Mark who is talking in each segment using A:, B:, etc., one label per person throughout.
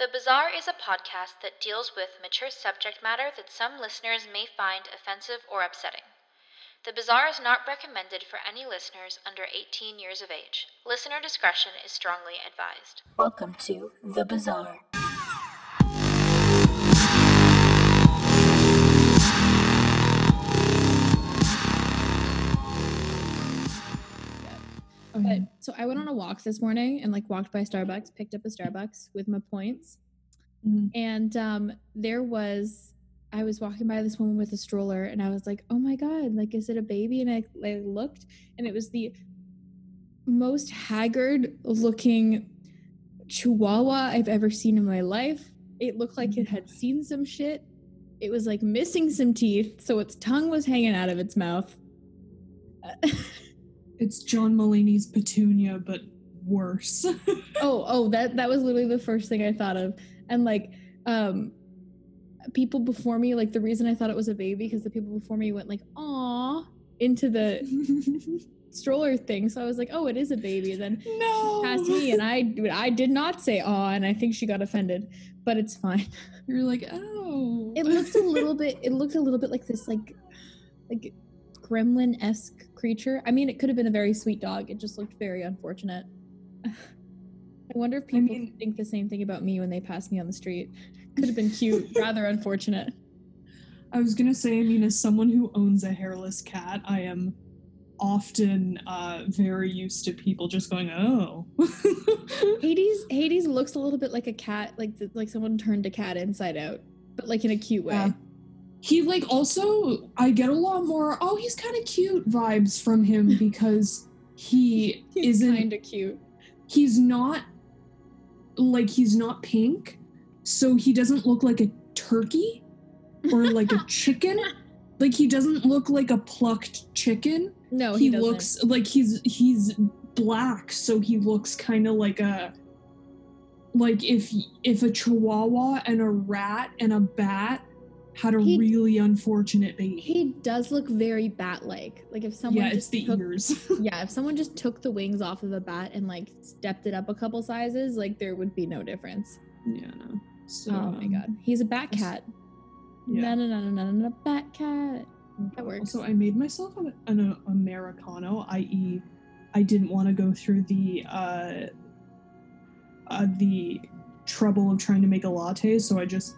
A: The Bazaar is a podcast that deals with mature subject matter that some listeners may find offensive or upsetting. The Bazaar is not recommended for any listeners under 18 years of age. Listener discretion is strongly advised.
B: Welcome to The Bazaar.
C: But so I went on a walk this morning and like walked by Starbucks, picked up a Starbucks with my points.
D: Mhm.
C: And um there was I was walking by this woman with a stroller and I was like, "Oh my god, like is it a baby?" And I, I looked and it was the most haggard looking chihuahua I've ever seen in my life. It looked like it had seen some shit. It was like missing some teeth, so its tongue was hanging out of its mouth.
D: It's John Mulaney's Petunia, but worse.
C: oh oh that that was literally the first thing i thought of and like um people before me like the reason i thought it was a baby because the people before me went like "Aw" into the stroller thing so i was like oh it is a baby and then
D: no.
C: past me and i i did not say "Aw," and i think she got offended but it's fine
D: You're like, oh.
C: it looked a little bit it looked a little bit like this like like gremlin-esque creature. I mean it could have been a very sweet dog. It just looked very unfortunate. I wonder if
D: I
C: people
D: mean-
C: think the same thing about me when they pass me on the street. Could have been cute rather unfortunate.
D: I was gonna say, I mean, as someone who owns a hairless cat, I am often uh, very used to people just going, oh.
C: hades hades looks a little bit like a cat like like someone turned a cat inside out but like in a cute way.
D: Yeah. He like also I get a lot more oh he's kind of cute vibes from him because he
C: he's
D: isn't
C: kind of cute.
D: he's not like he's not pink so he doesn't look like a turkey or like a chicken. Like he doesn't look like a plucked chicken.
C: No
D: he,
C: he,
D: looks like he's he's black so he looks kind of like a like if if a chihuahua and a rat and a bat had a
C: He-
D: really unfortunate baby.
C: he does look very bat-like. Like if someone
D: yeah it's
C: just
D: the
C: took,
D: ears.
C: yeah if someone just took the wings off of a bat and like stepped it up a couple sizes like there would be no difference.
D: Yeah no so,
C: oh my
D: um,
C: god. He's a bat cat.
D: Yeah.
C: No no no no no no bat cat. That works.
D: Also, I made myself an, an americano, i.e., I didn't want to go through the uh, uh, the trouble of trying to make a latte, so I just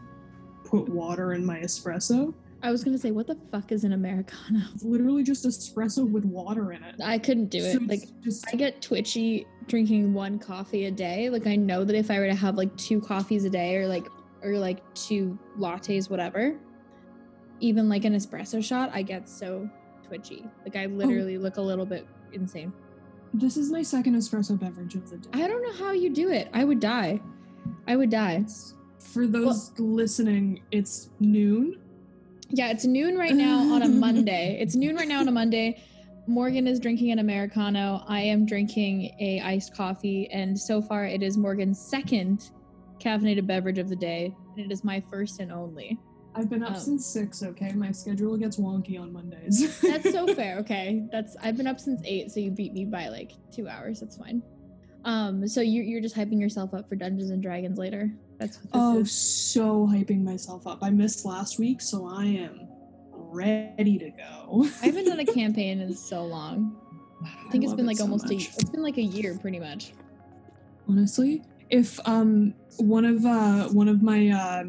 D: put water in my espresso.
C: i was gonna say what the fuck is an americano
D: It's literally just espresso with water in it.
C: i couldn't do it
D: it's
C: like
D: just
C: I get twitchy drinking one coffee a day. Like I know that if I were to have like two coffees a day or like or like two lattes, whatever, even like an espresso shot, I get so twitchy. Like I literally look a little bit insane.
D: this is my second espresso beverage of the day.
C: I don't know how you do it. I would die. I would die.
D: For those listening, it's noon.
C: Yeah, it's noon right now on a Monday. It's noon right now on a Monday. Morgan is drinking an americano. I am drinking a iced coffee, and so far it is Morgan's second caffeinated beverage of the day, and it is my first and only.
D: I've been up
C: Oh.
D: since six. Okay, my schedule gets wonky on Mondays.
C: That's so fair. Okay, that's I've been up since eight, so you beat me by like two hours. That's fine. Um, so you you're just hyping yourself up for Dungeons and Dragons later. That's
D: Oh,
C: is.
D: so hyping myself up. I missed last week, so I am ready to go.
C: I haven't done a campaign in so long. I think it's been
D: it
C: like
D: so
C: almost a
D: much.
C: it's been like a year pretty much.
D: honestly. If um one of uh one of my um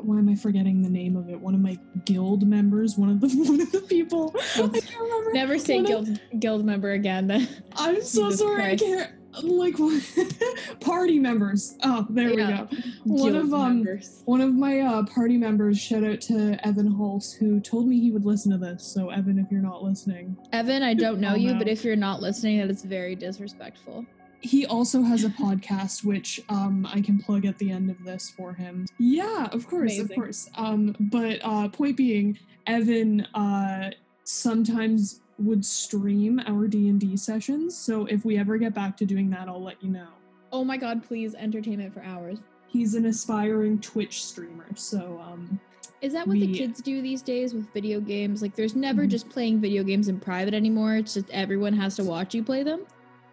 D: why am I forgetting the name of it? One of my guild members, one of the one of the people.
C: Oh,
D: I can't remember.
C: Never say
D: One of-
C: guild guild member again.
D: I'm so
C: Jesus
D: sorry.
C: Christ.
D: I can't. Like party members. Oh, there
C: Yeah.
D: we go. One
C: Guild
D: of um
C: members.
D: one of my uh, party members. Shout out to Evan Hulse, who told me he would listen to this. So Evan, if you're not listening,
C: Evan, I don't know
D: Oh,
C: you,
D: no.
C: but if you're not listening, that is very disrespectful.
D: he also has a podcast which um I can plug at the end of this for him. Yeah, of course,
C: Amazing.
D: of course. Um but uh point being Evan uh sometimes would stream our D&D sessions. So if we ever get back to doing that, I'll let you know.
C: Oh my god, please entertainment for hours.
D: He's an aspiring Twitch streamer. So um
C: Is that what the kids do these days with video games? Like, there's never
D: Mhm.
C: just playing video games in private anymore. It's just everyone has to watch you play them.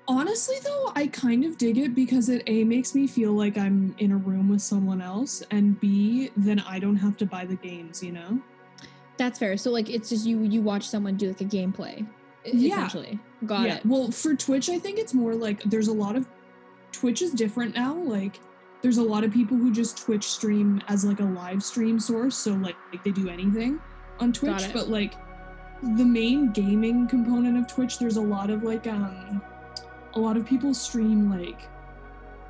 D: Honestly, though, I kind of dig it because it A makes me feel like I'm in a room with someone else, and B, then I don't have to buy the games, you know?
C: That's fair. So like it's just you you watch someone do like a gameplay.
D: Yeah.
C: Essentially. Got
D: yeah.
C: it.
D: Well, for Twitch, I think it's more like there's a lot of Twitch is different now. Like, there's a lot of people who just Twitch stream as like a live stream source, so like, like they do anything on Twitch. But like, the main gaming component of Twitch, there's a lot of like um, a lot of people stream like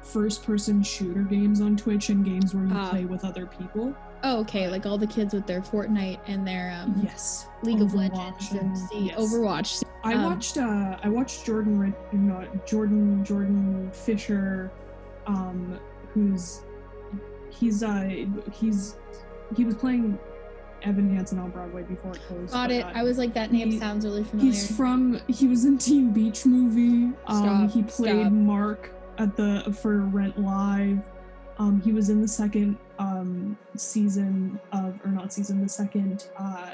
D: first person shooter games on Twitch and games where you
C: Ah.
D: play with other people.
C: Oh, okay. Like all the kids with their Fortnite and their um,
D: Yes,
C: League of Legends and see
D: yes.
C: Overwatch.
D: I
C: Um,
D: watched uh I watched Jordan Rid- no, Jordan Jordan Fisher um who's he's uh he's he was playing Evan Hansen on Broadway before it closed.
C: Got it.
D: uh,
C: I was like, that name
D: he-
C: sounds really familiar.
D: He's from he was in Teen Beach movie. Um
C: Stop,
D: he played
C: stop.
D: Mark at the for Rent Live. Um he was in the second season of or not season the second uh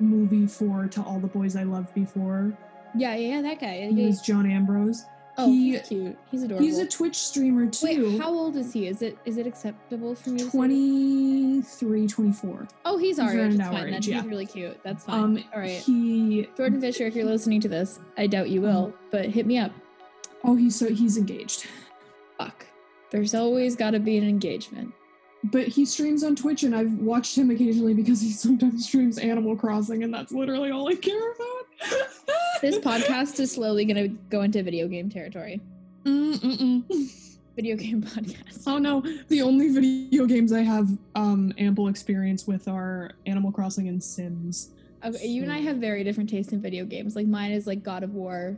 D: movie for To All the Boys I Loved Before.
C: yeah, yeah, yeah, that guy.
D: He
C: Yeah,
D: was John Ambrose.
C: oh,
D: he-
C: he's cute. He's adorable.
D: He's a Twitch streamer too.
C: Wait, how old is he? Is it is it acceptable for me? to
D: 23, 24.
C: Oh, he's
D: He's
C: our age.
D: around
C: It's fine.
D: Age,
C: he's
D: yeah.
C: really cute. That's fine.
D: Um,
C: All right.
D: He
C: Jordan Fisher, if you're listening to this, I doubt you will, but hit me up.
D: oh he's so he's engaged,
C: Fuck. There's always got to be an engagement.
D: But he streams on Twitch and I've watched him occasionally because he sometimes streams Animal Crossing and that's literally all I care about.
C: This podcast is slowly going to go into video game territory.
D: Mm-mm-mm.
C: Video game podcast.
D: Oh no, the only video games I have um ample experience with are Animal Crossing and Sims.
C: Okay, you and I have very different tastes in video games. Like mine is like God of War,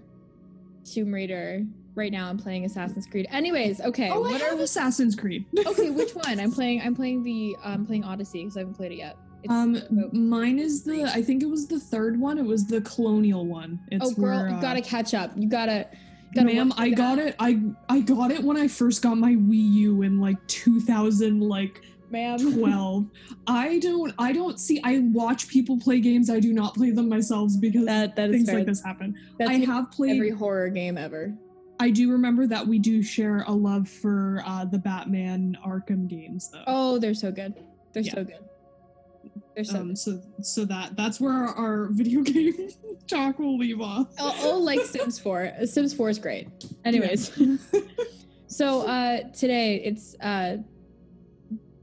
C: Tomb Raider. Right now, I'm playing Assassin's Creed. Anyways, okay.
D: Oh, I
C: what
D: have
C: are
D: Assassin's Creed.
C: okay? Which one? I'm playing. I'm playing the. I'm playing Odyssey because I haven't played it yet. It's-
D: Um, mine is the. I think it was the third one. It was the colonial one. It's
C: oh, girl,
D: where,
C: you
D: uh,
C: gotta catch up. You gotta. gotta
D: Ma'am, I got it. I I got it when I first got my Wii U in like 2000, like
C: ma'am.
D: 12. I don't. I don't see. I watch people play games. I do not play them myself because
C: That that is
D: things
C: fair.
D: like this happen.
C: That's
D: I have played.
C: every horror game ever.
D: I do remember that we do share a love for uh, the Batman Arkham games, though.
C: Oh, they're so good. They're
D: Yeah.
C: so good. They're so
D: um,
C: good.
D: so so that that's where our, our video game talk will leave off.
C: Oh, oh, like Sims 4. Uh, Sims 4 is great. Anyways, so uh today it's uh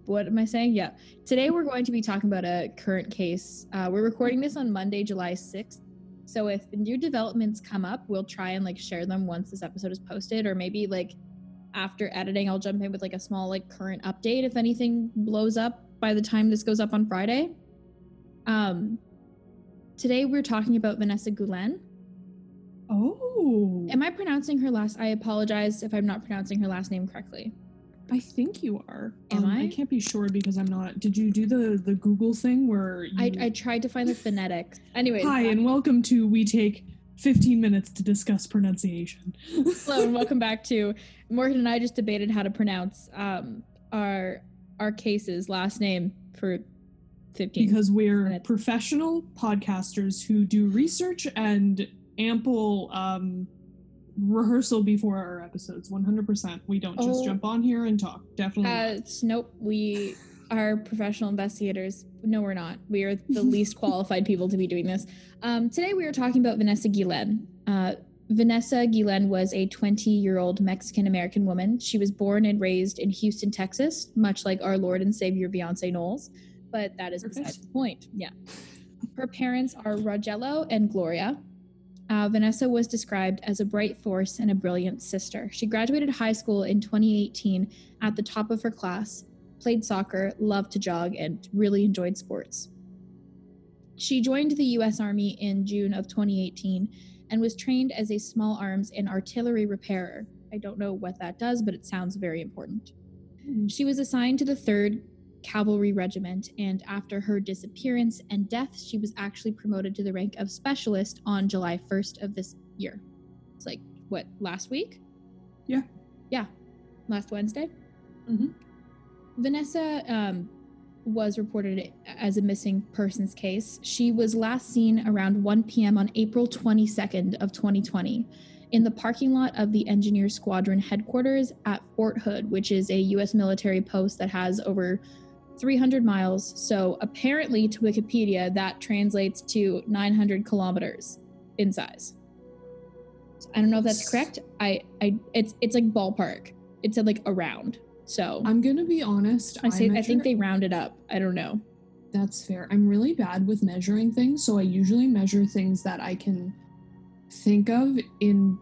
C: what am I saying? Yeah. Today we're going to be talking about a current case. Uh we're recording this on Monday, July 6th. So if new developments come up, we'll try and like share them once this episode is posted or maybe like after editing I'll jump in with like a small like current update if anything blows up by the time this goes up on Friday. Um today we're talking about Vanessa Gulen.
D: oh,
C: Am I pronouncing her last? I apologize if I'm not pronouncing her last name correctly.
D: I think you are.
C: Am
D: Um,
C: I?
D: I can't be sure because I'm not. Did you do the the Google thing where you?
C: I, I tried to find the phonetics. Anyways,
D: Hi
C: uh,
D: and welcome to We Take 15 Minutes to Discuss Pronunciation.
C: hello and welcome back to Morgan and I just debated how to pronounce um our our case's last name for 15.
D: because we're
C: minutes.
D: professional podcasters who do research and ample um, rehearsal before our episodes 100% we don't just
C: Oh.
D: jump on here and talk definitely
C: uh, it's- nope, we are professional investigators. No, we're not. We are the least qualified people to be doing this. Um, today we are talking about Vanessa Guillen. Uh, Vanessa Guillen was a 20 year old Mexican American woman. She was born and raised in Houston, Texas, much like our Lord and Savior Beyonce Knowles. But that is
D: Perfect.
C: besides the point. Yeah. Her parents are Rogelio and Gloria. Uh, Vanessa was described as a bright force and a brilliant sister. She graduated high school in 2018 at the top of her class, played soccer, loved to jog, and really enjoyed sports. She joined the U.S. Army in June of 2018 and was trained as a small arms and artillery repairer. I don't know what that does, but it sounds very important.
D: Hmm.
C: She was assigned to the 3rd Cavalry Regiment, and after her disappearance and death, she was actually promoted to the rank of specialist on July 1st of this year. It's like, what, last week?
D: Yeah.
C: Yeah, last Wednesday.
D: Mhm.
C: Vanessa um, was reported as a missing persons case. She was last seen around 1 p.m. on April 22nd of 2020, in the parking lot of the Engineer Squadron headquarters at Fort Hood, which is a US military post that has over 300 miles. So apparently, to Wikipedia, that translates to 900 kilometers in size. So I don't know if that's correct. I, I, it's it's like ballpark. It said like around. So
D: I'm gonna be honest.
C: I say I
D: measure-
C: think they rounded up. I don't know.
D: That's fair. I'm really bad with measuring things, so I usually measure things that I can think of in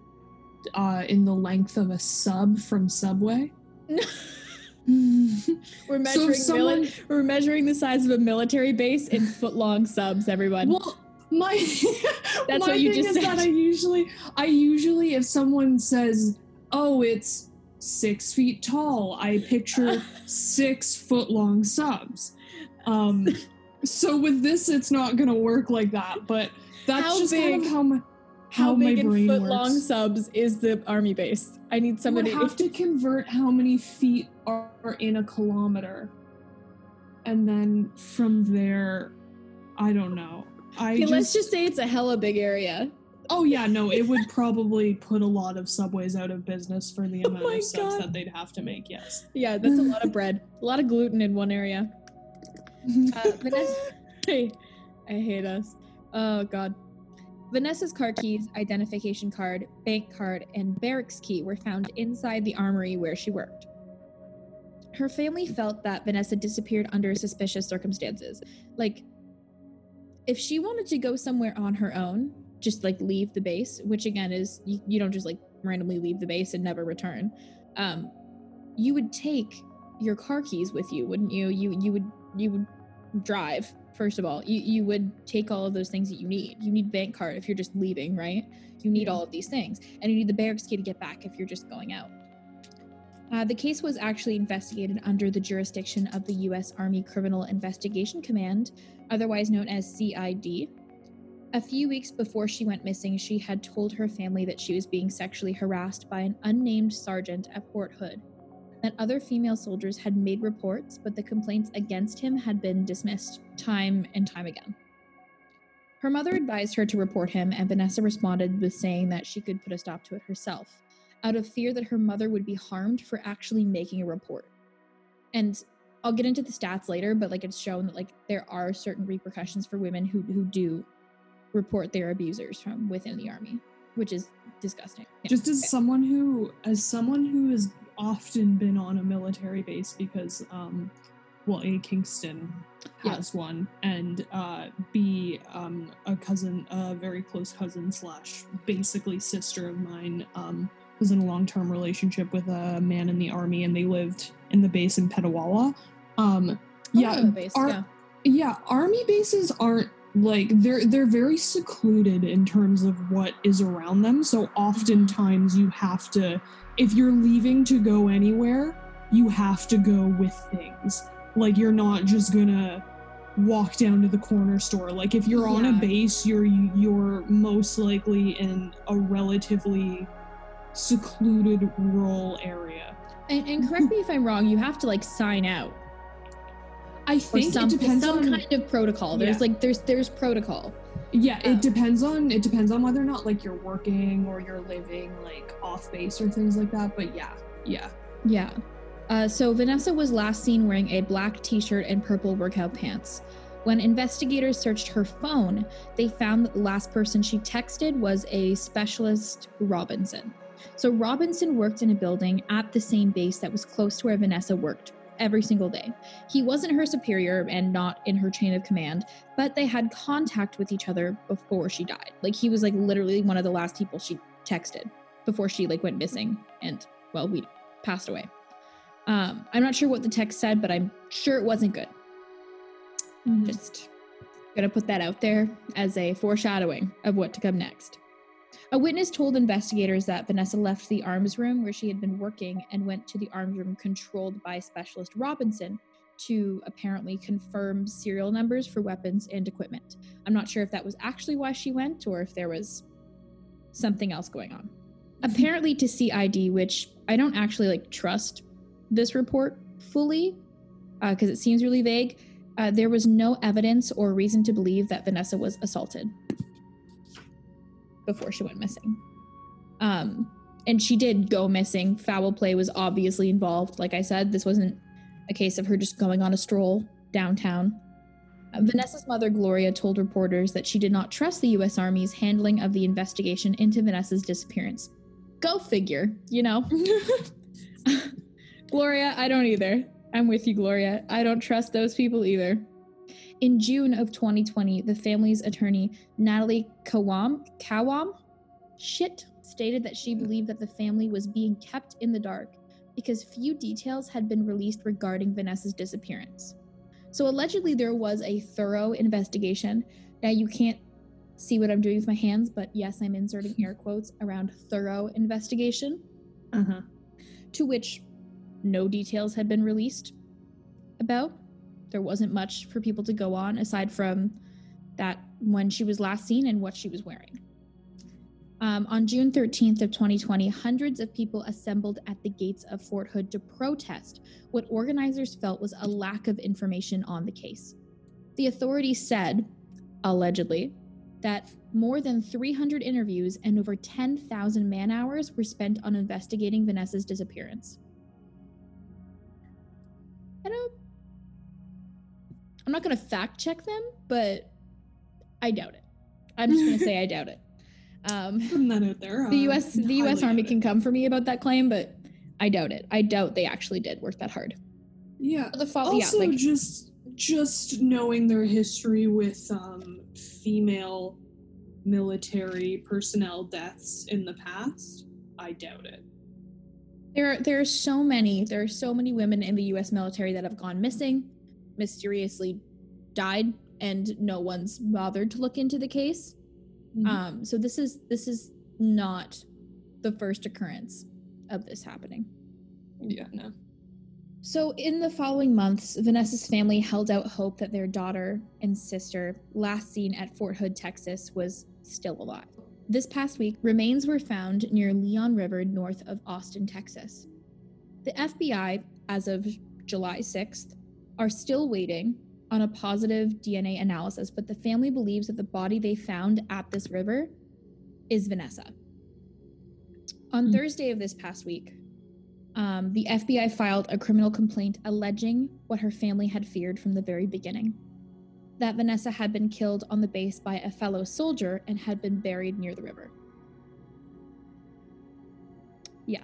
D: uh in the length of a sub from Subway.
C: We're measuring
D: if someone-
C: mili- we're measuring the size of a military base in foot long subs, everyone.
D: well, my
C: That's
D: my
C: what you
D: thing
C: just
D: is that
C: said.
D: I usually I usually if someone says, "Oh, it's six feet tall," I picture six foot long subs. Um, so with this, it's not gonna work like that. But that's
C: How
D: just kind of how my how,
C: How big
D: my
C: in
D: brain
C: foot
D: works.
C: long subs is the army base? I need
D: would
C: somebody.
D: have to convert how many feet are in a kilometer, and then from there, I don't know. I
C: Okay,
D: just,
C: let's just say it's a hella big area.
D: Oh yeah, no, it would probably put a lot of subways out of business for the
C: Oh
D: amount
C: my
D: of
C: God.
D: that they'd have to make. Yes.
C: Yeah, that's a lot of bread. A lot of gluten in one area. Uh, Vanessa, I hate us. Oh god. Vanessa's car keys, identification card, bank card, and barracks key were found inside the armory where she worked. Her family felt that Vanessa disappeared under suspicious circumstances. Like, if she wanted to go somewhere on her own, just like leave the base, which again is you, you don't just like randomly leave the base and never return. Um, you would take your car keys with you, wouldn't you? You you would you would drive first of all. You you would take all of those things that you need. You need bank card if you're just leaving, right? You need all of these things, and you need the barracks key to get back if you're just going out. Uh, the case was actually investigated under the jurisdiction of the U.S. Army Criminal Investigation Command, otherwise known as CID. A few weeks before she went missing, she had told her family that she was being sexually harassed by an unnamed sergeant at Fort Hood that other female soldiers had made reports, but the complaints against him had been dismissed time and time again. Her mother advised her to report him, and Vanessa responded with saying that she could put a stop to it herself, out of fear that her mother would be harmed for actually making a report. And I'll get into the stats later, but like it's shown that like there are certain repercussions for women who who do report their abusers from within the army, which is disgusting. Yeah.
D: Just as someone who, as someone who has often been on a military base because, um, well, a Kingston
C: Yeah.
D: has one, and uh, b um, a cousin, a very close cousin slash basically sister of mine, um, was in a long term relationship with a man in the army, and they lived in the base in Petawawa. Um,
C: Oh,
D: yeah,
C: base,
D: ar-
C: yeah.
D: yeah army bases aren't like they're they're very secluded in terms of what is around them so oftentimes you have to if you're leaving to go anywhere you have to go with things like you're not just gonna walk down to the corner store like if you're on a base you're you're most likely in a relatively secluded rural area
C: And, and correct me if I'm wrong, you have to like sign out
D: i think
C: some,
D: it depends
C: some
D: on
C: kind of protocol. There's
D: Yeah.
C: like there's there's protocol.
D: Yeah,
C: Um,
D: it depends on it depends on whether or not like you're working or you're living like off base or things like that. But yeah, yeah.
C: Yeah. Uh, so Vanessa was last seen wearing a black t-shirt and purple workout pants. When investigators searched her phone, they found that the last person she texted was a specialist Robinson. So Robinson worked in a building at the same base that was close to where Vanessa worked every single day. He wasn't her superior and not in her chain of command, but they had contact with each other before she died. Like he was like literally one of the last people she texted before she like went missing and well, we passed away. Um, I'm not sure what the text said, but I'm sure it wasn't good. Just gonna put that out there as a foreshadowing of what to come next. A witness told investigators that Vanessa left the arms room where she had been working and went to the arms room controlled by Specialist Robinson to apparently confirm serial numbers for weapons and equipment. I'm not sure if that was actually why she went or if there was something else going on. Apparently to CID, which I don't actually like trust this report fully because it seems really vague. Uh, there was no evidence or reason to believe that Vanessa was assaulted before she went missing. Um, and she did go missing. Foul play was obviously involved. Like I said, this wasn't a case of her just going on a stroll downtown. Uh, Vanessa's mother, Gloria, told reporters that she did not trust the U.S. Army's handling of the investigation into Vanessa's disappearance. Go figure, you know? Gloria, I don't either. I'm with you, Gloria. I don't trust those people either. In June of 2020, the family's attorney, Natalie Khawam, Khawam, shit, stated that she believed that the family was being kept in the dark because few details had been released regarding Vanessa's disappearance. So allegedly, there was a thorough investigation. Now, you can't see what I'm doing with my hands, but yes, I'm inserting air quotes around thorough investigation,
D: Uh-huh.
C: to which no details had been released about. There wasn't much for people to go on aside from that when she was last seen and what she was wearing. Um, on June 13th of 2020, hundreds of people assembled at the gates of Fort Hood to protest what organizers felt was a lack of information on the case. The authorities said, allegedly, that more than 300 interviews and over 10,000 man hours were spent on investigating Vanessa's disappearance. I don't. I'm not going to fact check them, but I doubt it. I'm just going to say I doubt it. Um,
D: Putting that out there.
C: the U.S. the U.S. Army can come for me about that claim, but I doubt it. I doubt they actually did work that hard.
D: Yeah.
C: The fall,
D: also,
C: yeah, like
D: just just knowing their history with um, female military personnel deaths in the past, I doubt it.
C: There, there are so many. There are so many women in the U.S. military that have gone missing, mysteriously died, and no one's bothered to look into the case.
D: Mhm.
C: Um, so this is this is not the first occurrence of this happening.
D: yeah, no.
C: So in the following months, Vanessa's family held out hope that their daughter and sister, last seen at Fort Hood, Texas, was still alive. This past week, remains were found near Leon River north of Austin, Texas. The FBI, as of July 6th, are still waiting on a positive DNA analysis, but the family believes that the body they found at this river is Vanessa. On
D: Hmm.
C: Thursday of this past week, um, the FBI filed a criminal complaint alleging what her family had feared from the very beginning that Vanessa had been killed on the base by a fellow soldier and had been buried near the river. Yeah.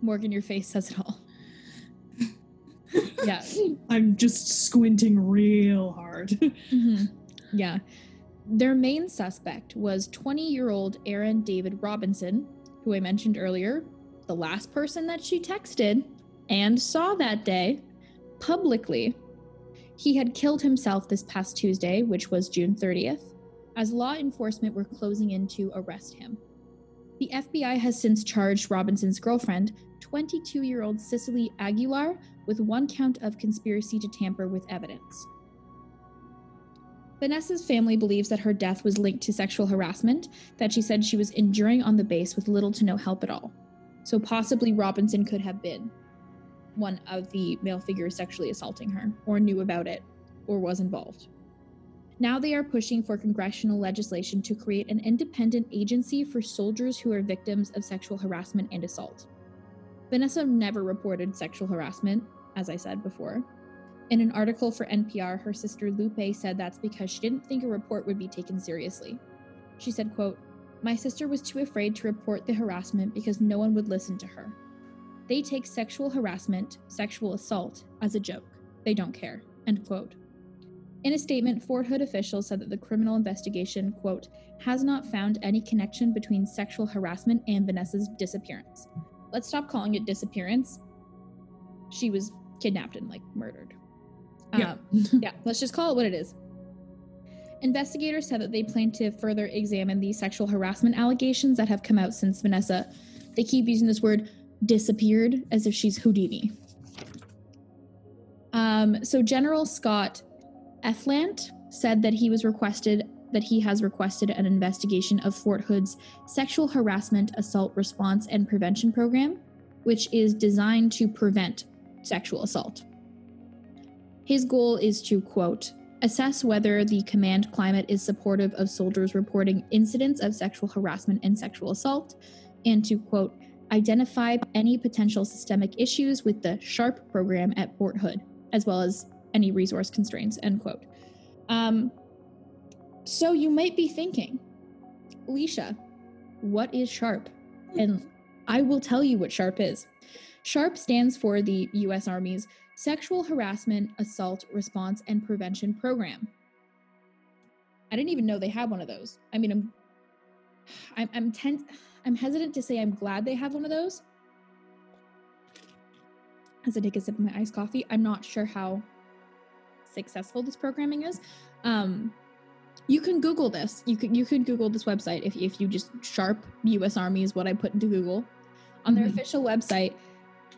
C: Morgan, your face says it all. Yeah.
D: I'm just squinting real hard.
C: Mhm. Yeah. Their main suspect was 20 year old Aaron David Robinson, who I mentioned earlier, the last person that she texted and saw that day publicly. He had killed himself this past Tuesday, which was June 30th, as law enforcement were closing in to arrest him. The FBI has since charged Robinson's girlfriend, 22 year old Cecily Aguilar, with one count of conspiracy to tamper with evidence. Vanessa's family believes that her death was linked to sexual harassment that she said she was enduring on the base with little to no help at all. So possibly Robinson could have been one of the male figures sexually assaulting her, or knew about it, or was involved. Now they are pushing for congressional legislation to create an independent agency for soldiers who are victims of sexual harassment and assault. Vanessa never reported sexual harassment, as I said before. In an article for NPR, her sister Lupe said that's because she didn't think a report would be taken seriously. She said, quote, My sister was too afraid to report the harassment because no one would listen to her. They take sexual harassment, sexual assault, as a joke. They don't care. End quote. In a statement, Fort Hood officials said that the criminal investigation, quote, has not found any connection between sexual harassment and Vanessa's disappearance. Let's stop calling it disappearance. She was kidnapped and like murdered.
D: Yeah.
C: Um, yeah, let's just call it what it is. Investigators said that they plan to further examine the sexual harassment allegations that have come out since Vanessa. They keep using this word disappeared as if she's Houdini. Um, so General Scott Efflandt said that he was requested that he has requested an investigation of Fort Hood's sexual harassment assault response and prevention program, which is designed to prevent sexual assault. His goal is to, quote, assess whether the command climate is supportive of soldiers reporting incidents of sexual harassment and sexual assault, and to quote, identify any potential systemic issues with the SHARP program at Fort Hood, as well as any resource constraints, end quote. Um, so you might be thinking, Alisha, what is SHARP? And I will tell you what SHARP is. SHARP stands for the U.S. Army's Sexual Harassment, Assault, Response, and Prevention Program. I didn't even know they had one of those. I mean, I'm, I'm, I'm tense. I'm hesitant to say I'm glad they have one of those. As I take a sip of my iced coffee, I'm not sure how successful this programming is. Um, you can Google this. You can you can Google this website if if you just sharp U.S. Army is what I put into Google. On their
D: Mhm.
C: official website,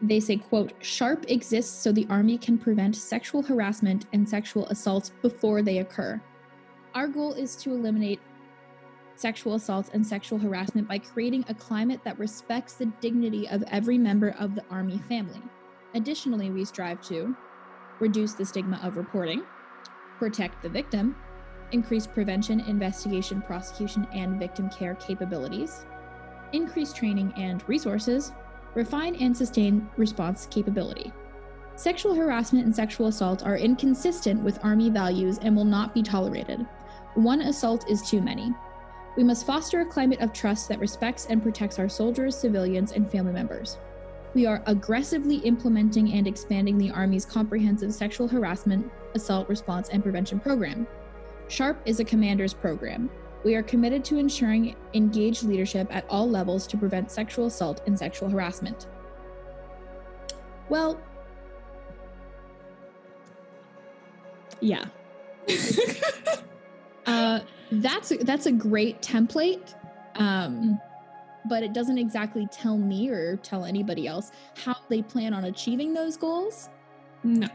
C: they say, "quote Sharp exists so the Army can prevent sexual harassment and sexual assaults before they occur. Our goal is to eliminate sexual assaults and sexual harassment by creating a climate that respects the dignity of every member of the Army family. Additionally, we strive to reduce the stigma of reporting, protect the victim, increase prevention, investigation, prosecution, and victim care capabilities, increase training and resources, refine and sustain response capability. Sexual harassment and sexual assault are inconsistent with Army values and will not be tolerated. One assault is too many. We must foster a climate of trust that respects and protects our soldiers, civilians, and family members. We are aggressively implementing and expanding the Army's comprehensive sexual harassment, assault response, and prevention program. SHARP is a commander's program. We are committed to ensuring engaged leadership at all levels to prevent sexual assault and sexual harassment. Well, yeah. Uh, that's a, that's a great template, um, but it doesn't exactly tell me or tell anybody else how they plan on achieving those goals.
D: no.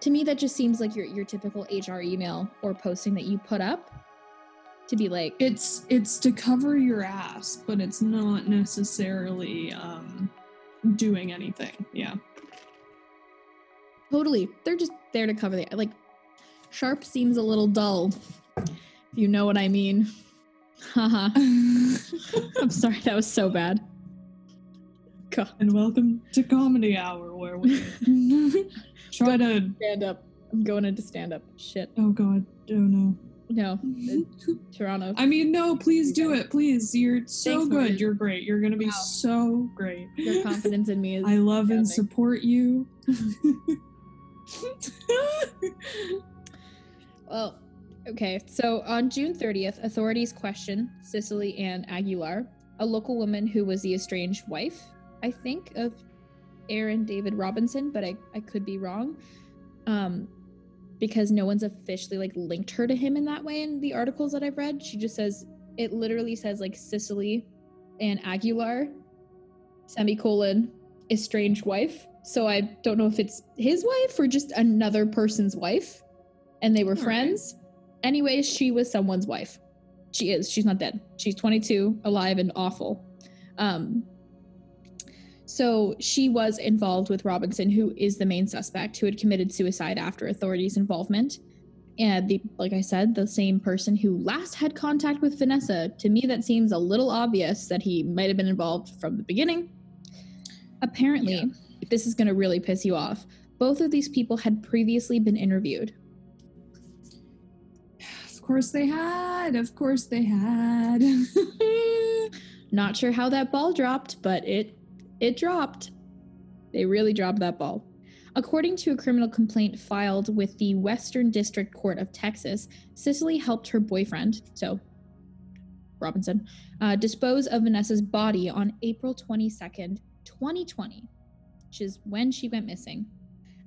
C: To me, that just seems like your your typical HR email or posting that you put up to be like,
D: It's it's to cover your ass, but it's not necessarily um doing anything. Yeah.
C: totally. They're just there to cover the like. Sharp seems a little dull, if you know what I mean. Haha. Uh-huh. I'm sorry, that was so bad. God.
D: and welcome to Comedy Hour, where we try to.
C: Stand up. I'm going into stand up. Shit.
D: Oh God! Oh no!
C: No. Toronto.
D: I mean, no. Please do it, please. You're so
C: Thanks,
D: good. You're great. You're gonna be
C: Wow.
D: so great.
C: Your confidence in me is.
D: I love and
C: astounding.
D: support you.
C: Well, okay. So on June 30th, authorities questioned Cecily Ann Aguilar, a local woman who was the estranged wife, I think, of Aaron David Robinson, but I, I could be wrong. Um, because no one's officially like linked her to him in that way in the articles that I've read. She just says it literally says like Cecily and Aguilar, semicolon, estranged wife. So I don't know if it's his wife or just another person's wife. And they were
D: All right.
C: Anyways, she was someone's wife. She is. She's not dead. She's 22, alive, and awful. Um, so she was involved with Robinson, who is the main suspect, who had committed suicide after authorities' involvement. And the, like I said, the same person who last had contact with Vanessa. To me, that seems a little obvious that he might have been involved from the beginning. Apparently,
D: Yeah.
C: this is going to really piss you off. Both of these people had previously been interviewed.
D: Of course they had. Of course they had.
C: Not sure how that ball dropped, but it it dropped. They really dropped that ball. According to a criminal complaint filed with the Western District Court of Texas, Cecily helped her boyfriend, so Robinson, uh, dispose of Vanessa's body on April 22nd, 2020, which is when she went missing.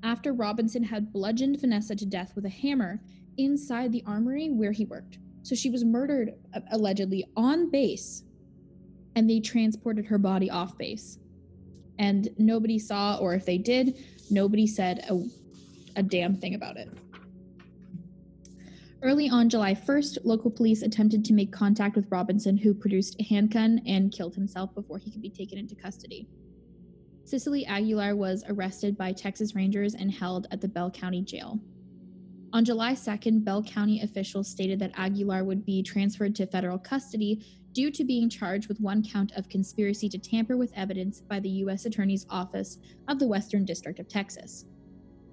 C: After Robinson had bludgeoned Vanessa to death with a hammer inside the armory where he worked. So she was murdered uh, allegedly on base and they transported her body off base. And nobody saw, or if they did, nobody said a, a damn thing about it. Early on July 1st, local police attempted to make contact with Robinson, who produced a handgun and killed himself before he could be taken into custody. Cecily Aguilar was arrested by Texas Rangers and held at the Bell County Jail. On July 2nd, Bell County officials stated that Aguilar would be transferred to federal custody due to being charged with one count of conspiracy to tamper with evidence by the U.S. Attorney's Office of the Western District of Texas.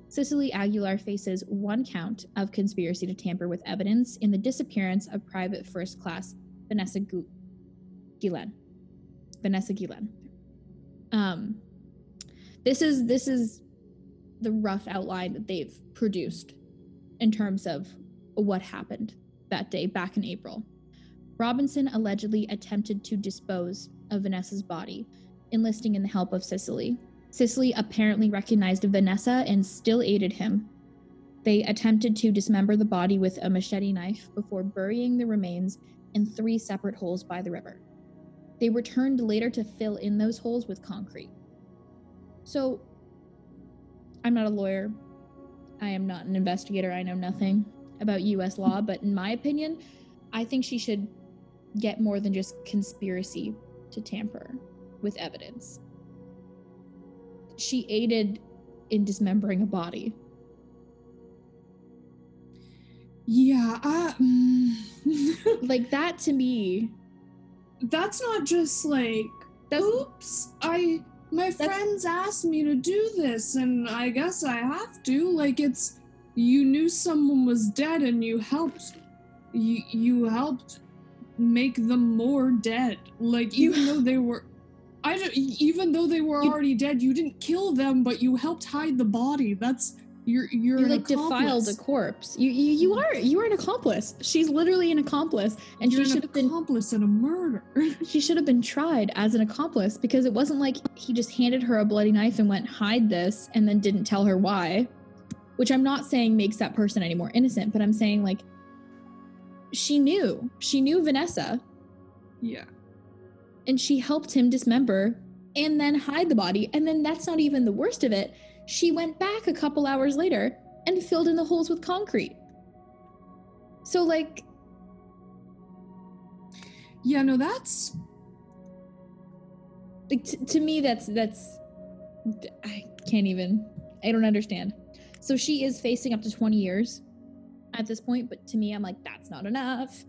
C: Cecily Aguilar faces one count of conspiracy to tamper with evidence in the disappearance of Private First Class Vanessa Gu- Guillen. Vanessa Guillen. Um, this is this is the rough outline that they've produced in terms of what happened that day back in April. Robinson allegedly attempted to dispose of Vanessa's body, enlisting in the help of Cecily. Cecily apparently recognized Vanessa and still aided him. They attempted to dismember the body with a machete knife before burying the remains in three separate holes by the river. They returned later to fill in those holes with concrete. So, I'm not a lawyer. I am not an investigator. I know nothing about US law, but in my opinion, I think she should get more than just conspiracy to tamper with evidence. She aided in dismembering a body.
D: Yeah, I, mm,
C: Like that to me,
D: that's not just like,
C: that's
D: oops, I my friends asked me to do this and I guess I have to. Like it's you knew someone was dead and you helped you you helped make them more dead. Like
C: You-
D: even though they were I don't, even though they were
C: You-
D: already dead, you didn't kill them, but you helped hide the body. That's you're you're
C: you like defiled a corpse. You, you you mm. are you are an accomplice. She's literally an accomplice, and
D: You're
C: she should have been
D: accomplice in a murder.
C: she should have been tried as an accomplice because it wasn't like he just handed her a bloody knife and went hide this and then didn't tell her why which i'm not saying makes that person any more innocent but i'm saying like she knew she knew vanessa
D: yeah.
C: and she helped him dismember and then hide the body and then that's not even the worst of it she went back a couple hours later and filled in the holes with concrete. So like
D: Yeah, no, that's
C: like t- to me that's that's i can't even i don't understand. So she is facing up to 20 years at this point but to me i'm like that's not enough.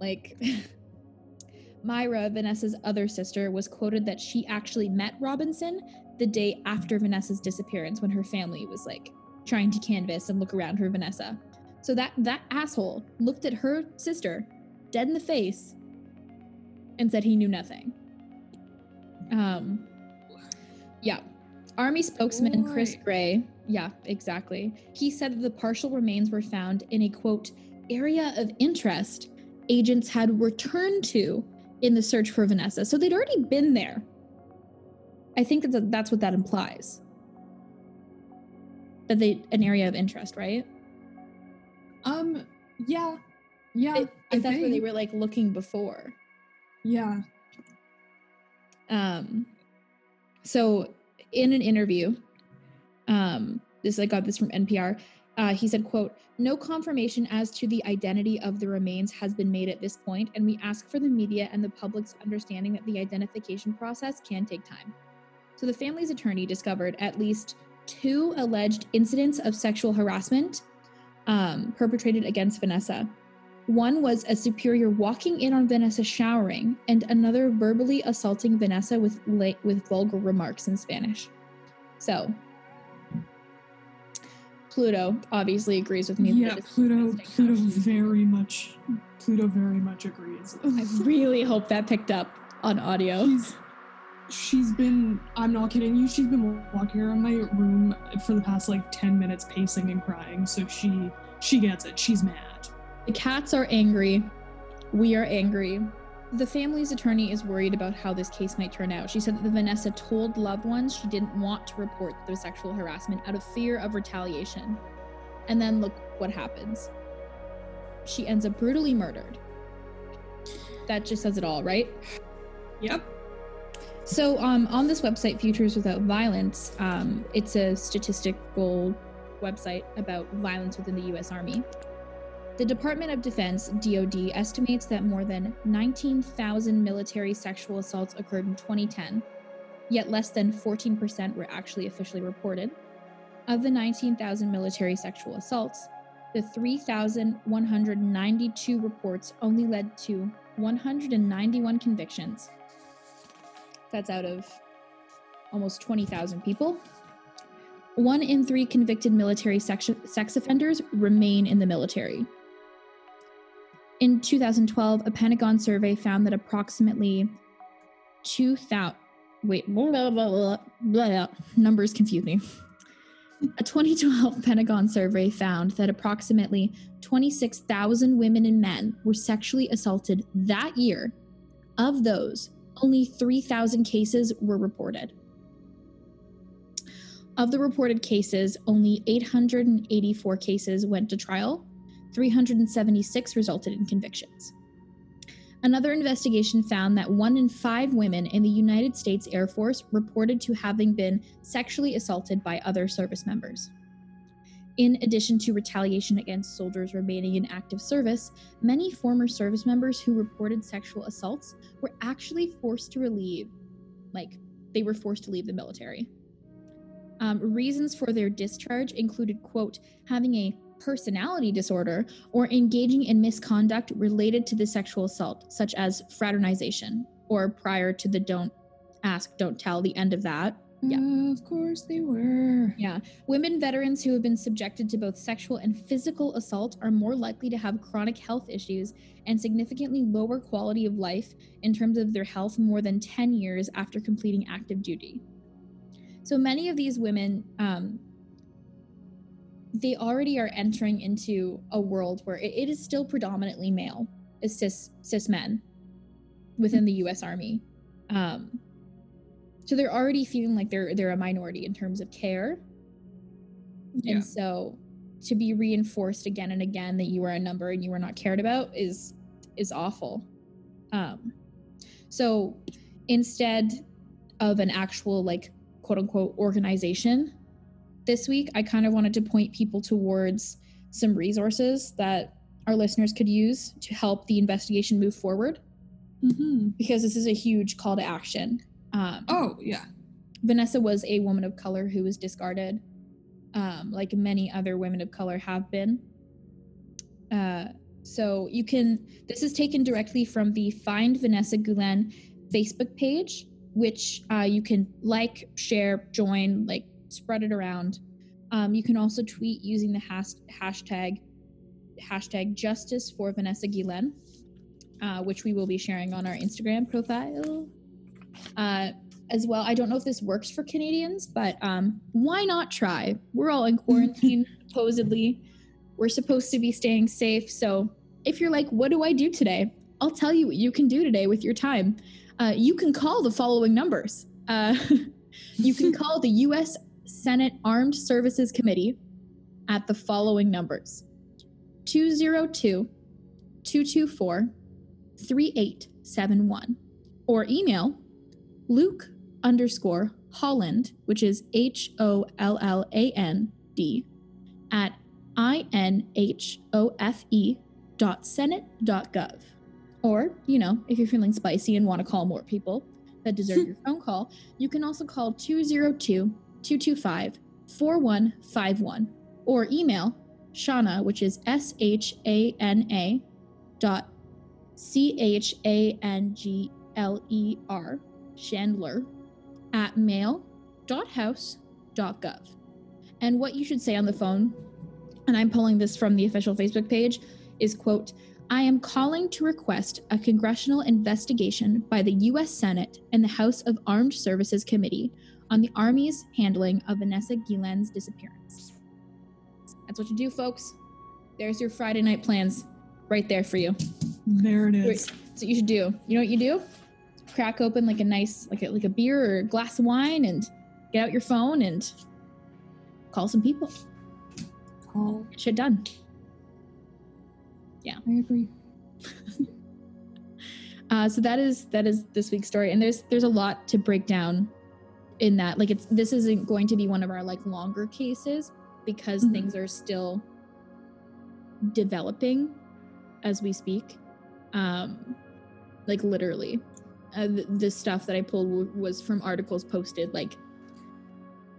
C: Like Mayra vanessa's other sister was quoted that she actually met robinson the day after vanessa's disappearance when her family was like trying to canvass and look around for vanessa so that that asshole looked at her sister dead in the face and said he knew nothing um, yeah. Army spokesman Chris Grey, yeah, exactly. He said that the partial remains were found in a quote, area of interest agents had returned to in the search for Vanessa. So they'd already been there. I think that that's what that implies. That they, an area of interest, right?
D: um yeah. Yeah.
C: If,
D: I
C: if that's where they were like looking before.
D: Yeah.
C: Um, so in an interview, um, this I got this from NPR. Uh, he said, "quote No confirmation as to the identity of the remains has been made at this point, and we ask for the media and the public's understanding that the identification process can take time." So the family's attorney discovered at least two alleged incidents of sexual harassment um, perpetrated against Vanessa. One was a superior walking in on Vanessa showering, and another verbally assaulting Vanessa with la- with vulgar remarks in Spanish. So, Pluto obviously agrees with me.
D: Yeah, Pluto Pluto very much Pluto very much agrees.
C: I really hope that picked up on audio.
D: She's she's been I'm not kidding you, she's been walking around my room for the past like 10 minutes pacing and crying, so she she gets it. She's mad.
C: The cats are angry. We are angry. The family's attorney is worried about how this case might turn out. She said that Vanessa told loved ones she didn't want to report the sexual harassment out of fear of retaliation. And then look what happens. She ends up brutally murdered. That just says it all, right?
D: Yep.
C: So, um, on this website, Futures Without Violence, um, it's a statistical website about violence within the U.S. Army. The Department of Defense (DoD) estimates that more than 19,000 military sexual assaults occurred in 2010, yet less than 14% were actually officially reported. Of the 19,000 military sexual assaults, the 3,192 reports only led to 191 convictions. That's out of almost 20,000 people. One in three convicted military sex, sex offenders remain in the military. In 2012, a Pentagon survey found that approximately 2,000. Wait, blah, blah, blah, blah, numbers confuse me. A 2012 Pentagon survey found that approximately 26,000 women and men were sexually assaulted that year. Of those, only 3,000 cases were reported. Of the reported cases, only 884 cases went to trial, 376 resulted in convictions. Another investigation found that one in five women in the United States Air Force reported to having been sexually assaulted by other service members. In addition to retaliation against soldiers remaining in active service, many former service members who reported sexual assaults were actually forced to leave, like, they were forced to leave the military. Um, reasons for their discharge included, quote, having a personality disorder or engaging in misconduct related to the sexual assault, such as fraternization, or prior to the don't ask, don't tell, the end of that. Yeah.
D: Uh, of course they were.
C: Yeah. Women veterans who have been subjected to both sexual and physical assault are more likely to have chronic health issues and significantly lower quality of life in terms of their health more than 10 years after completing active duty. So many of these women, um, they already are entering into a world where it, it is still predominantly male, is cis cis men within the U.S. Army. Um, so they're already feeling like they're they're a minority in terms of care,
D: Yeah.
C: and so to be reinforced again and again that you are a number and you are not cared about is is awful. Um, so instead of an actual like quote unquote organization this week, I kind of wanted to point people towards some resources that our listeners could use to help the investigation move forward
D: hmm
C: because this is a huge call to action. Um,
D: Oh, yeah.
C: Vanessa was a woman of color who was discarded, um, like many other women of color have been. Uh, so you can, this is taken directly from the Find Vanessa Guillén Facebook page, which uh, you can like, share, join, like spread it around. Um, you can also tweet using the has- hashtag hashtag justice for Vanessa Guillén, uh, which we will be sharing on our Instagram profile. Uh, as well. I don't know if this works for Canadians, but um, why not try? We're all in quarantine, supposedly. We're supposed to be staying safe. So if you're like, what do I do today? I'll tell you what you can do today with your time. Uh, you can call the following numbers. Uh, you can call the U.S. Senate Armed Services Committee at the following numbers 202 224 3871 or email Luke underscore Holland, which is H O L L A N D, at I N H O F E dot senate dot gov. Or, you know, if you're feeling spicy and want to call more people that deserve your phone call, you can also call 202 225 4151 or email Shana, which is S H A N A dot C H A N G L E R Chandler at mail.house.gov. And what you should say on the phone, and I'm pulling this from the official Facebook page, is quote, I am calling to request a congressional investigation by the U.S. Senate and the House of Armed Services Committee on the Army's handling of Vanessa Guillen's disappearance. That's what you do, folks. There's your Friday night plans right there for you.
D: There it is.
C: That's what you should do. You know what you do? Crack open like a nice, like a, like a beer or a glass of wine, and get out your phone and call some people.
D: Call.
C: Get shit done.
D: Yeah, I agree.
C: Uh, so that is that is this week's story, and there's there's a lot to break down in that. Like it's this isn't going to be one of our like longer cases because
D: Mhm.
C: things are still developing as we speak. Um, like literally, uh, the, the stuff that I pulled w- was from articles posted like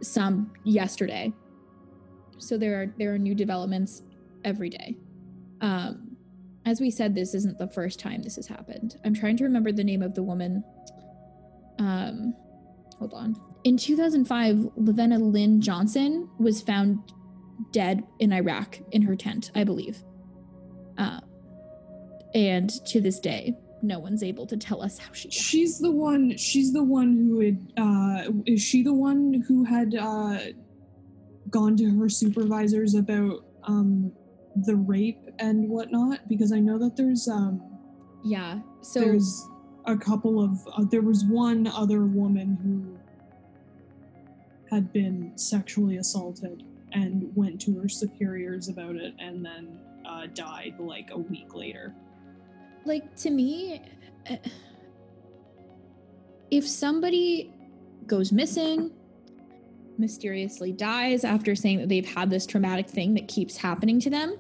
C: some yesterday. So there are there are new developments every day. Um, as we said, this isn't the first time this has happened. I'm trying to remember the name of the woman. Um, hold on. In 2005, Lavena Lynn Johnson was found dead in Iraq in her tent, I believe. Uh, and to this day, no one's able to tell us how she died.
D: She's the one. She's the one who had. Uh, is she the one who had uh, gone to her supervisors about um, the rape and whatnot? Because I know that there's um,
C: Yeah. So
D: there's a couple of. Uh, there was one other woman who had been sexually assaulted and went to her superiors about it, and then uh, died like a week later.
C: Like to me if somebody goes missing mysteriously dies after saying that they've had this traumatic thing that keeps happening to them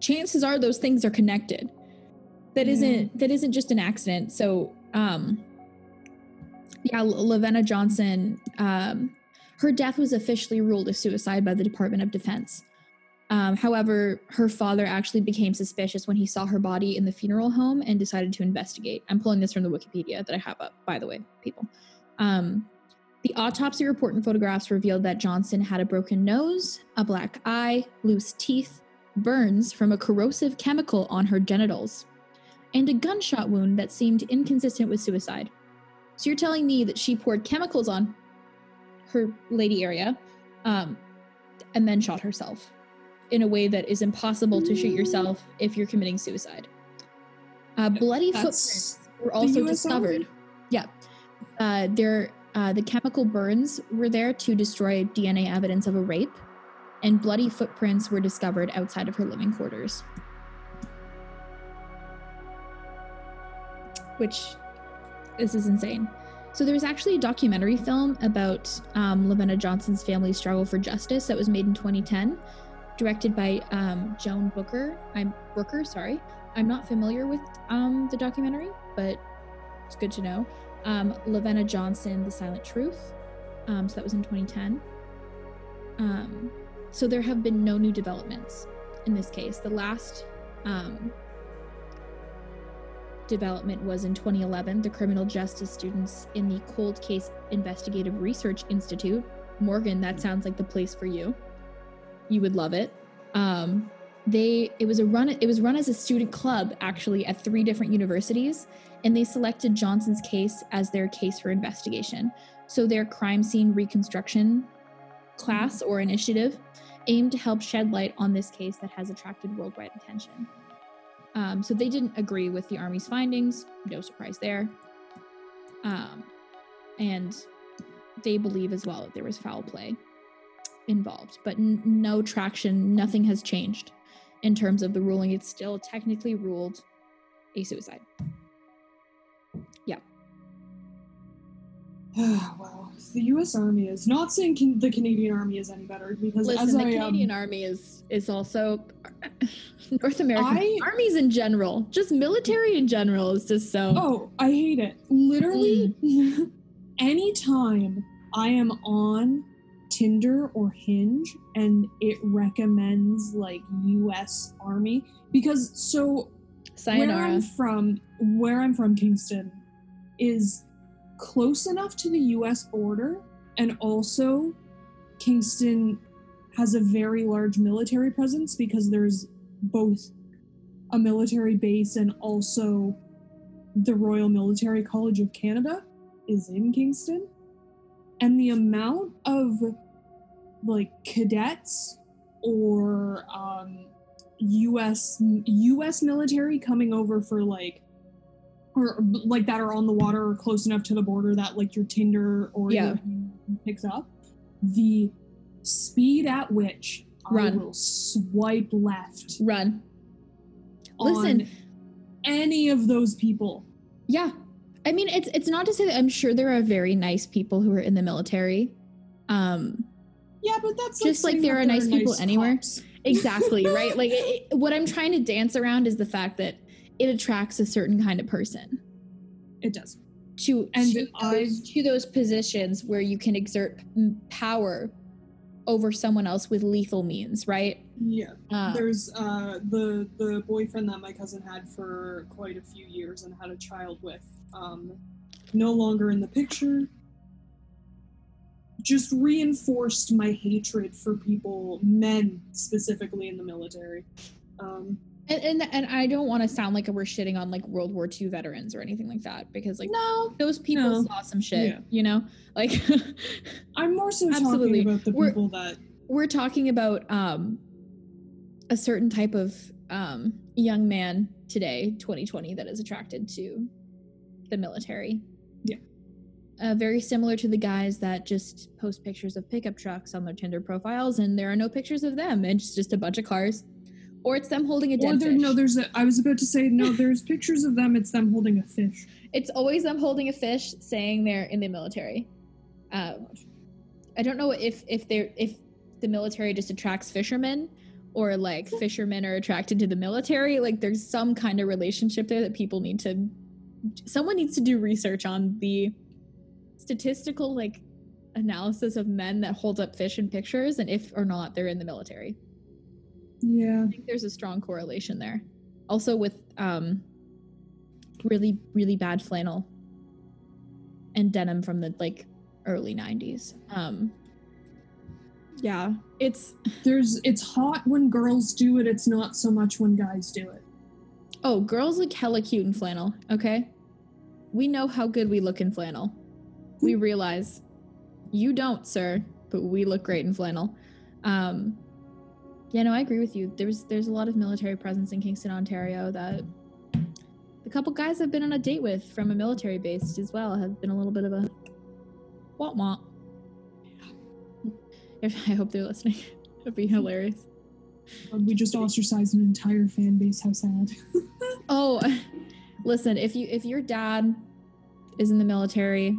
C: chances are those things are connected. That
D: Yeah.
C: not that isn't just an accident. So um yeah L- lavena johnson um her death was officially ruled a suicide by the department of defense um, however, her father actually became suspicious when he saw her body in the funeral home and decided to investigate. I'm pulling this from the Wikipedia that I have up, by the way, people. Um, the autopsy report and photographs revealed that Johnson had a broken nose, a black eye, loose teeth, burns from a corrosive chemical on her genitals, and a gunshot wound that seemed inconsistent with suicide. So you're telling me that she poured chemicals on her lady area um, and then shot herself in a way that is impossible to shoot yourself if you're committing suicide. Uh, bloody
D: That's
C: footprints were also
D: Army?
C: discovered. Yeah, uh, there. Uh, the chemical burns were there to destroy DNA evidence of a rape, and bloody footprints were discovered outside of her living quarters. Which, this is insane. So there was actually a documentary film about um, Lavena Johnson's family struggle for justice that was made in 2010 directed by um, Joan Booker. I'm Brooker, sorry. I'm not familiar with um, the documentary, but it's good to know. Um, Lavena Johnson, The Silent Truth. Um, so that was in 2010. Um, so there have been no new developments in this case. The last um, development was in 2011. The criminal justice students in the Cold Case Investigative Research Institute. Morgan, that sounds like the place for you you would love it. Um, they it was a run it was run as a student club actually at three different universities, and they selected Johnson's case as their case for investigation. So their crime scene reconstruction class or initiative aimed to help shed light on this case that has attracted worldwide attention. Um, so they didn't agree with the army's findings. No surprise there. Um, and they believe as well that there was foul play involved, but n- no traction, nothing has changed in terms of the ruling. It's still technically ruled a suicide. Yeah.
D: Wow, the U.S. Army is not saying can- the Canadian Army is any better because
C: Listen,
D: as
C: the
D: I
C: Canadian
D: um,
C: Army is is also North American
D: I-
C: armies in general, just military in general is just so.
D: Oh, I hate it. Literally,
C: Mm.
D: anytime I am on Tinder or Hinge and it recommends like US Army, because so where. I'm from, where I'm from, Kingston, is close enough to the US border, and also Kingston has a very large military presence because there's both a military base and also the Royal Military College of Canada is in Kingston. And the amount of like cadets or um, US US military coming over for like or like that are on the water or close enough to the border that like your Tinder or
C: Yeah.
D: your picks up the speed at which I
C: Run.
D: will swipe left
C: Run. Listen,
D: any of those people.
C: Yeah. I mean, it's it's not to say that I'm sure there are very nice people who are in the military. Um,
D: Yeah, but that's
C: Just like
D: saying
C: there are nice people anywhere.
D: cops.
C: exactly, right? Like it, it- what I'm trying to dance around is the fact that it attracts a certain kind of person
D: It does.
C: to
D: And
C: to, those, to those positions where you can exert power over someone else with lethal means, right?
D: Yeah.
C: Uh,
D: There's uh the the boyfriend that my cousin had for quite a few years and had a child with. Um, no longer in the picture. Just reinforced my hatred for people, men specifically in the military. Um,
C: and, and and I don't want to sound like we're shitting on like World War II veterans or anything like that because like
D: no,
C: those people
D: No.
C: saw some shit,
D: Yeah.
C: you know? Like
D: I'm more so
C: Absolutely.
D: talking about the
C: We're-
D: people that
C: we're talking about um a certain type of um young man today 2020 that is attracted to the military
D: Yeah.
C: Uh, very similar to the guys that just post pictures of pickup trucks on their tinder profiles and there are no pictures of them it's just a bunch of cars or it's them holding a
D: or
C: dead
D: there,
C: fish.
D: no, there's a. I was about to say no. There's pictures of them. It's them holding a fish.
C: it's always them holding a fish saying they're in the military um, i don't know if if they're if the military just attracts fishermen or like fishermen are attracted to the military like there's some kind of relationship there that people need to someone needs to do research on the statistical like analysis of men that hold up fish in pictures and if or not they're in the military
D: Yeah.
C: I think there's a strong correlation there. Also with um really really bad flannel and denim from the like early 90s. Um yeah, it's
D: There's. It's hot when girls do it. It's not so much when guys do it.
C: oh, girls look hella cute in flannel, okay? We know how good we look in flannel. We realize you don't, sir, but we look great in flannel. Um yeah, no, I agree with you. There's there's a lot of military presence in Kingston, Ontario that the couple guys I've been on a date with from a military base as well have been a little bit of a what want. If I hope they're listening. It'd be hilarious.
D: Uh, We just ostracized an entire fan base. How sad.
C: Oh, listen, if you if your dad is in the military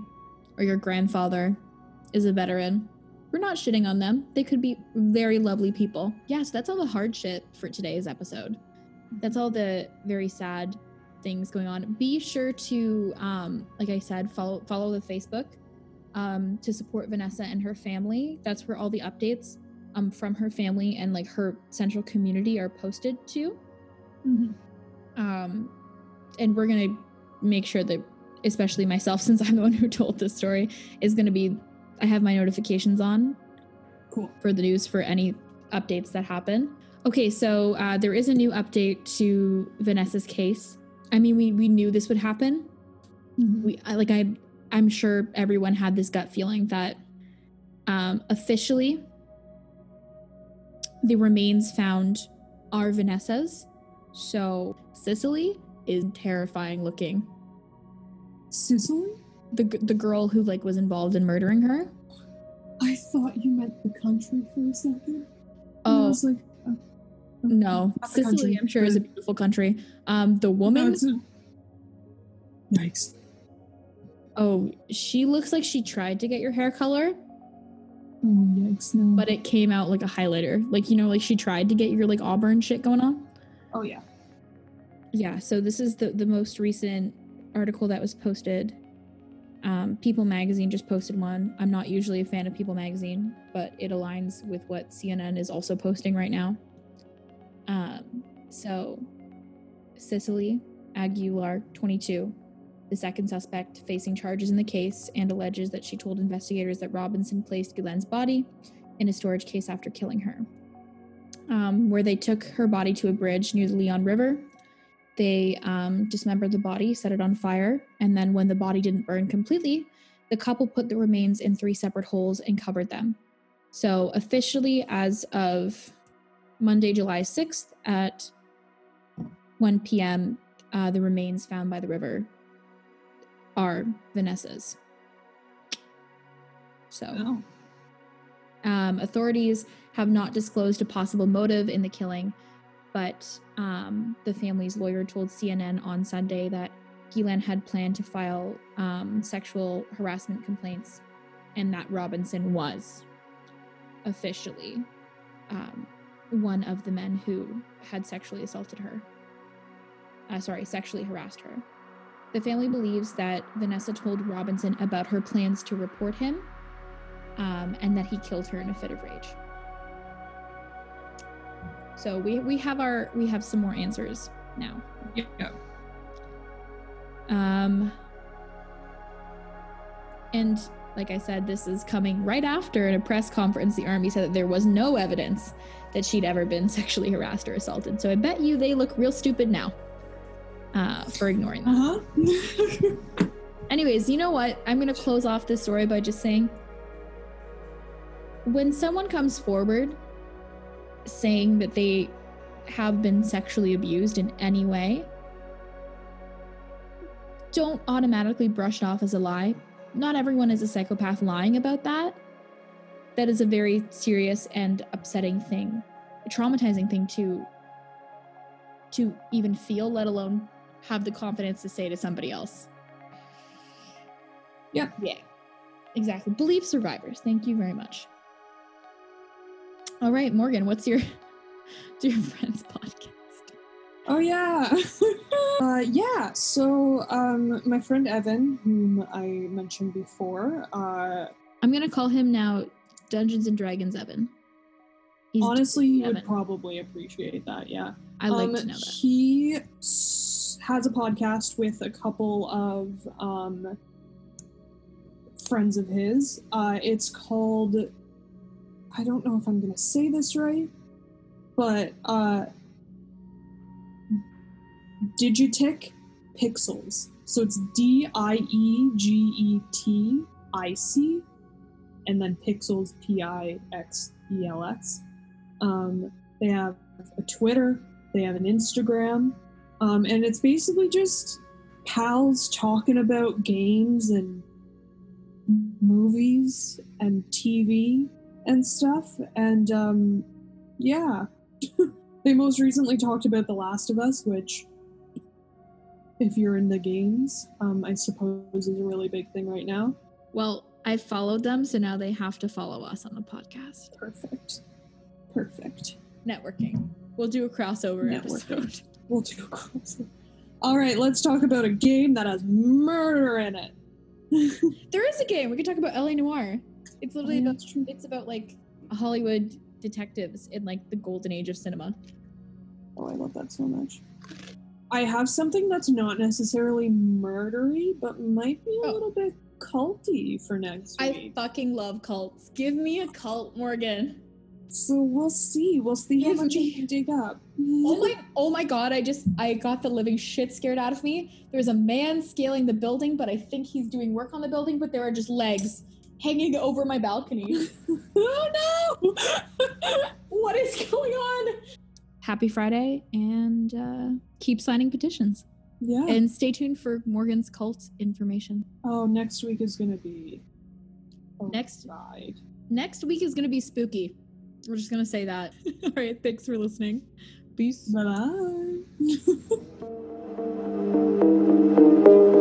C: or your grandfather is a veteran, we're not shitting on them. They could be very lovely people. Yeah, so that's all the hard shit for today's episode. That's all the very sad things going on. Be sure to um like I said, follow follow the Facebook um to support Vanessa and her family. That's where all the updates um from her family and like her central community are posted to
D: Mhm.
C: um and we're gonna make sure that especially myself since i'm the one who told this story is gonna be i have my notifications on
D: Cool.
C: for the news for any updates that happen okay so uh, there is a new update to vanessa's case i mean we, we knew this would happen
D: Mhm.
C: we I, like i i'm sure everyone had this gut feeling that um officially the remains found are vanessa's so Cecily is terrifying looking.
D: Sicily?
C: The the girl who like was involved in murdering her.
D: I thought you meant the country for a second. And I
C: Oh
D: was like, oh,
C: no,
D: Not
C: Sicily
D: country,
C: I'm sure is a beautiful country. Um, the woman.
D: it's a- Yikes.
C: oh, she looks like she tried to get your hair color,
D: Oh, yikes. No.
C: but it came out like a highlighter. Like you know, like she tried to get your like auburn shit going on.
D: oh, yeah.
C: Yeah. So this is the the most recent article that was posted. Um, People Magazine just posted one. I'm not usually a fan of People Magazine, but it aligns with what CNN is also posting right now. Um, so, Cecily Aguilar, 22, the second suspect facing charges in the case, and alleges that she told investigators that Robinson placed Guillén's body in a storage case after killing her. Um, where they took her body to a bridge near the Leon River. They um, dismembered the body, set it on fire, and then when the body didn't burn completely, the couple put the remains in three separate holes and covered them. So, officially, as of Monday, July 6th at 1 p.m., uh, the remains found by the river are Vanessa's. So,
D: Oh.
C: um, authorities have not disclosed a possible motive in the killing, but um, the family's lawyer told CNN on Sunday that Guillén had planned to file um, sexual harassment complaints and that Robinson was officially um, one of the men who had sexually assaulted her. Uh, sorry, sexually harassed her. The family believes that Vanessa told Robinson about her plans to report him um, and that he killed her in a fit of rage. So we we have our we have some more answers now.
D: Yeah.
C: Um, and like I said, this is coming right after in a press conference. The army said that there was no evidence that she'd ever been sexually harassed or assaulted. So I bet you they look real stupid now uh, for ignoring that.
D: Uh huh.
C: Anyways, you know what? I'm going to close off this story by just saying when someone comes forward saying that they have been sexually abused in any way, don't automatically brush it off as a lie. Not everyone is a psychopath lying about that. That is a very serious and upsetting thing, a traumatizing thing to to even feel, let alone have the confidence to say to somebody else.
D: Yeah.
C: Yeah. Exactly. Believe survivors. Thank you very much. All right, Morgan, what's your dear friend's podcast?
D: Oh yeah. uh, yeah. So um, my friend Evan, whom I mentioned before, uh,
C: I'm gonna call him now Dungeons and Dragons Evan. He's
D: honestly, he would probably appreciate that. Yeah.
C: I like
D: um,
C: to know that.
D: He has a podcast with a couple of um, friends of his. Uh, it's called, I don't know if I'm going to say this right, but uh, Digitic Pixels. So it's D I E G E T I C, and then Pixels P I X E L S. Um, they have a Twitter, they have an Instagram, um, and it's basically just pals talking about games and movies and TV and stuff. And um, yeah, they most recently talked about The Last of Us, which, if you're in the games, um, I suppose is a really big thing right now.
C: Well, I followed them, so now they have to follow us on the podcast.
D: Perfect. Perfect.
C: Networking. We'll do a crossover
D: Networking.
C: episode.
D: We'll do a crossover. All right, let's talk about a game that has murder in it.
C: There is a game. We could talk about LA Noire. It's literally
D: Yeah,
C: about
D: that's true.
C: it's about like Hollywood detectives in like the golden age of cinema.
D: Oh, I love that so much. I have something that's not necessarily murdery, but might be a
C: Oh.
D: little bit culty for next week.
C: I fucking love cults. Give me a cult, Morgan.
D: so we'll see. We'll see how much
C: me-
D: we can dig up.
C: Oh my oh my god, I just I got the living shit scared out of me. There's a man scaling the building, but I think he's doing work on the building, but there are just legs hanging over my balcony.
D: oh no!
C: what is going on? Happy Friday and uh, keep signing petitions.
D: yeah.
C: And stay tuned for Morgan's cult information.
D: oh, next week is gonna be a
C: Next-
D: ride.
C: Next week is going to be spooky. We're just going to say that. All right, thanks for listening. Peace.
D: Bye bye.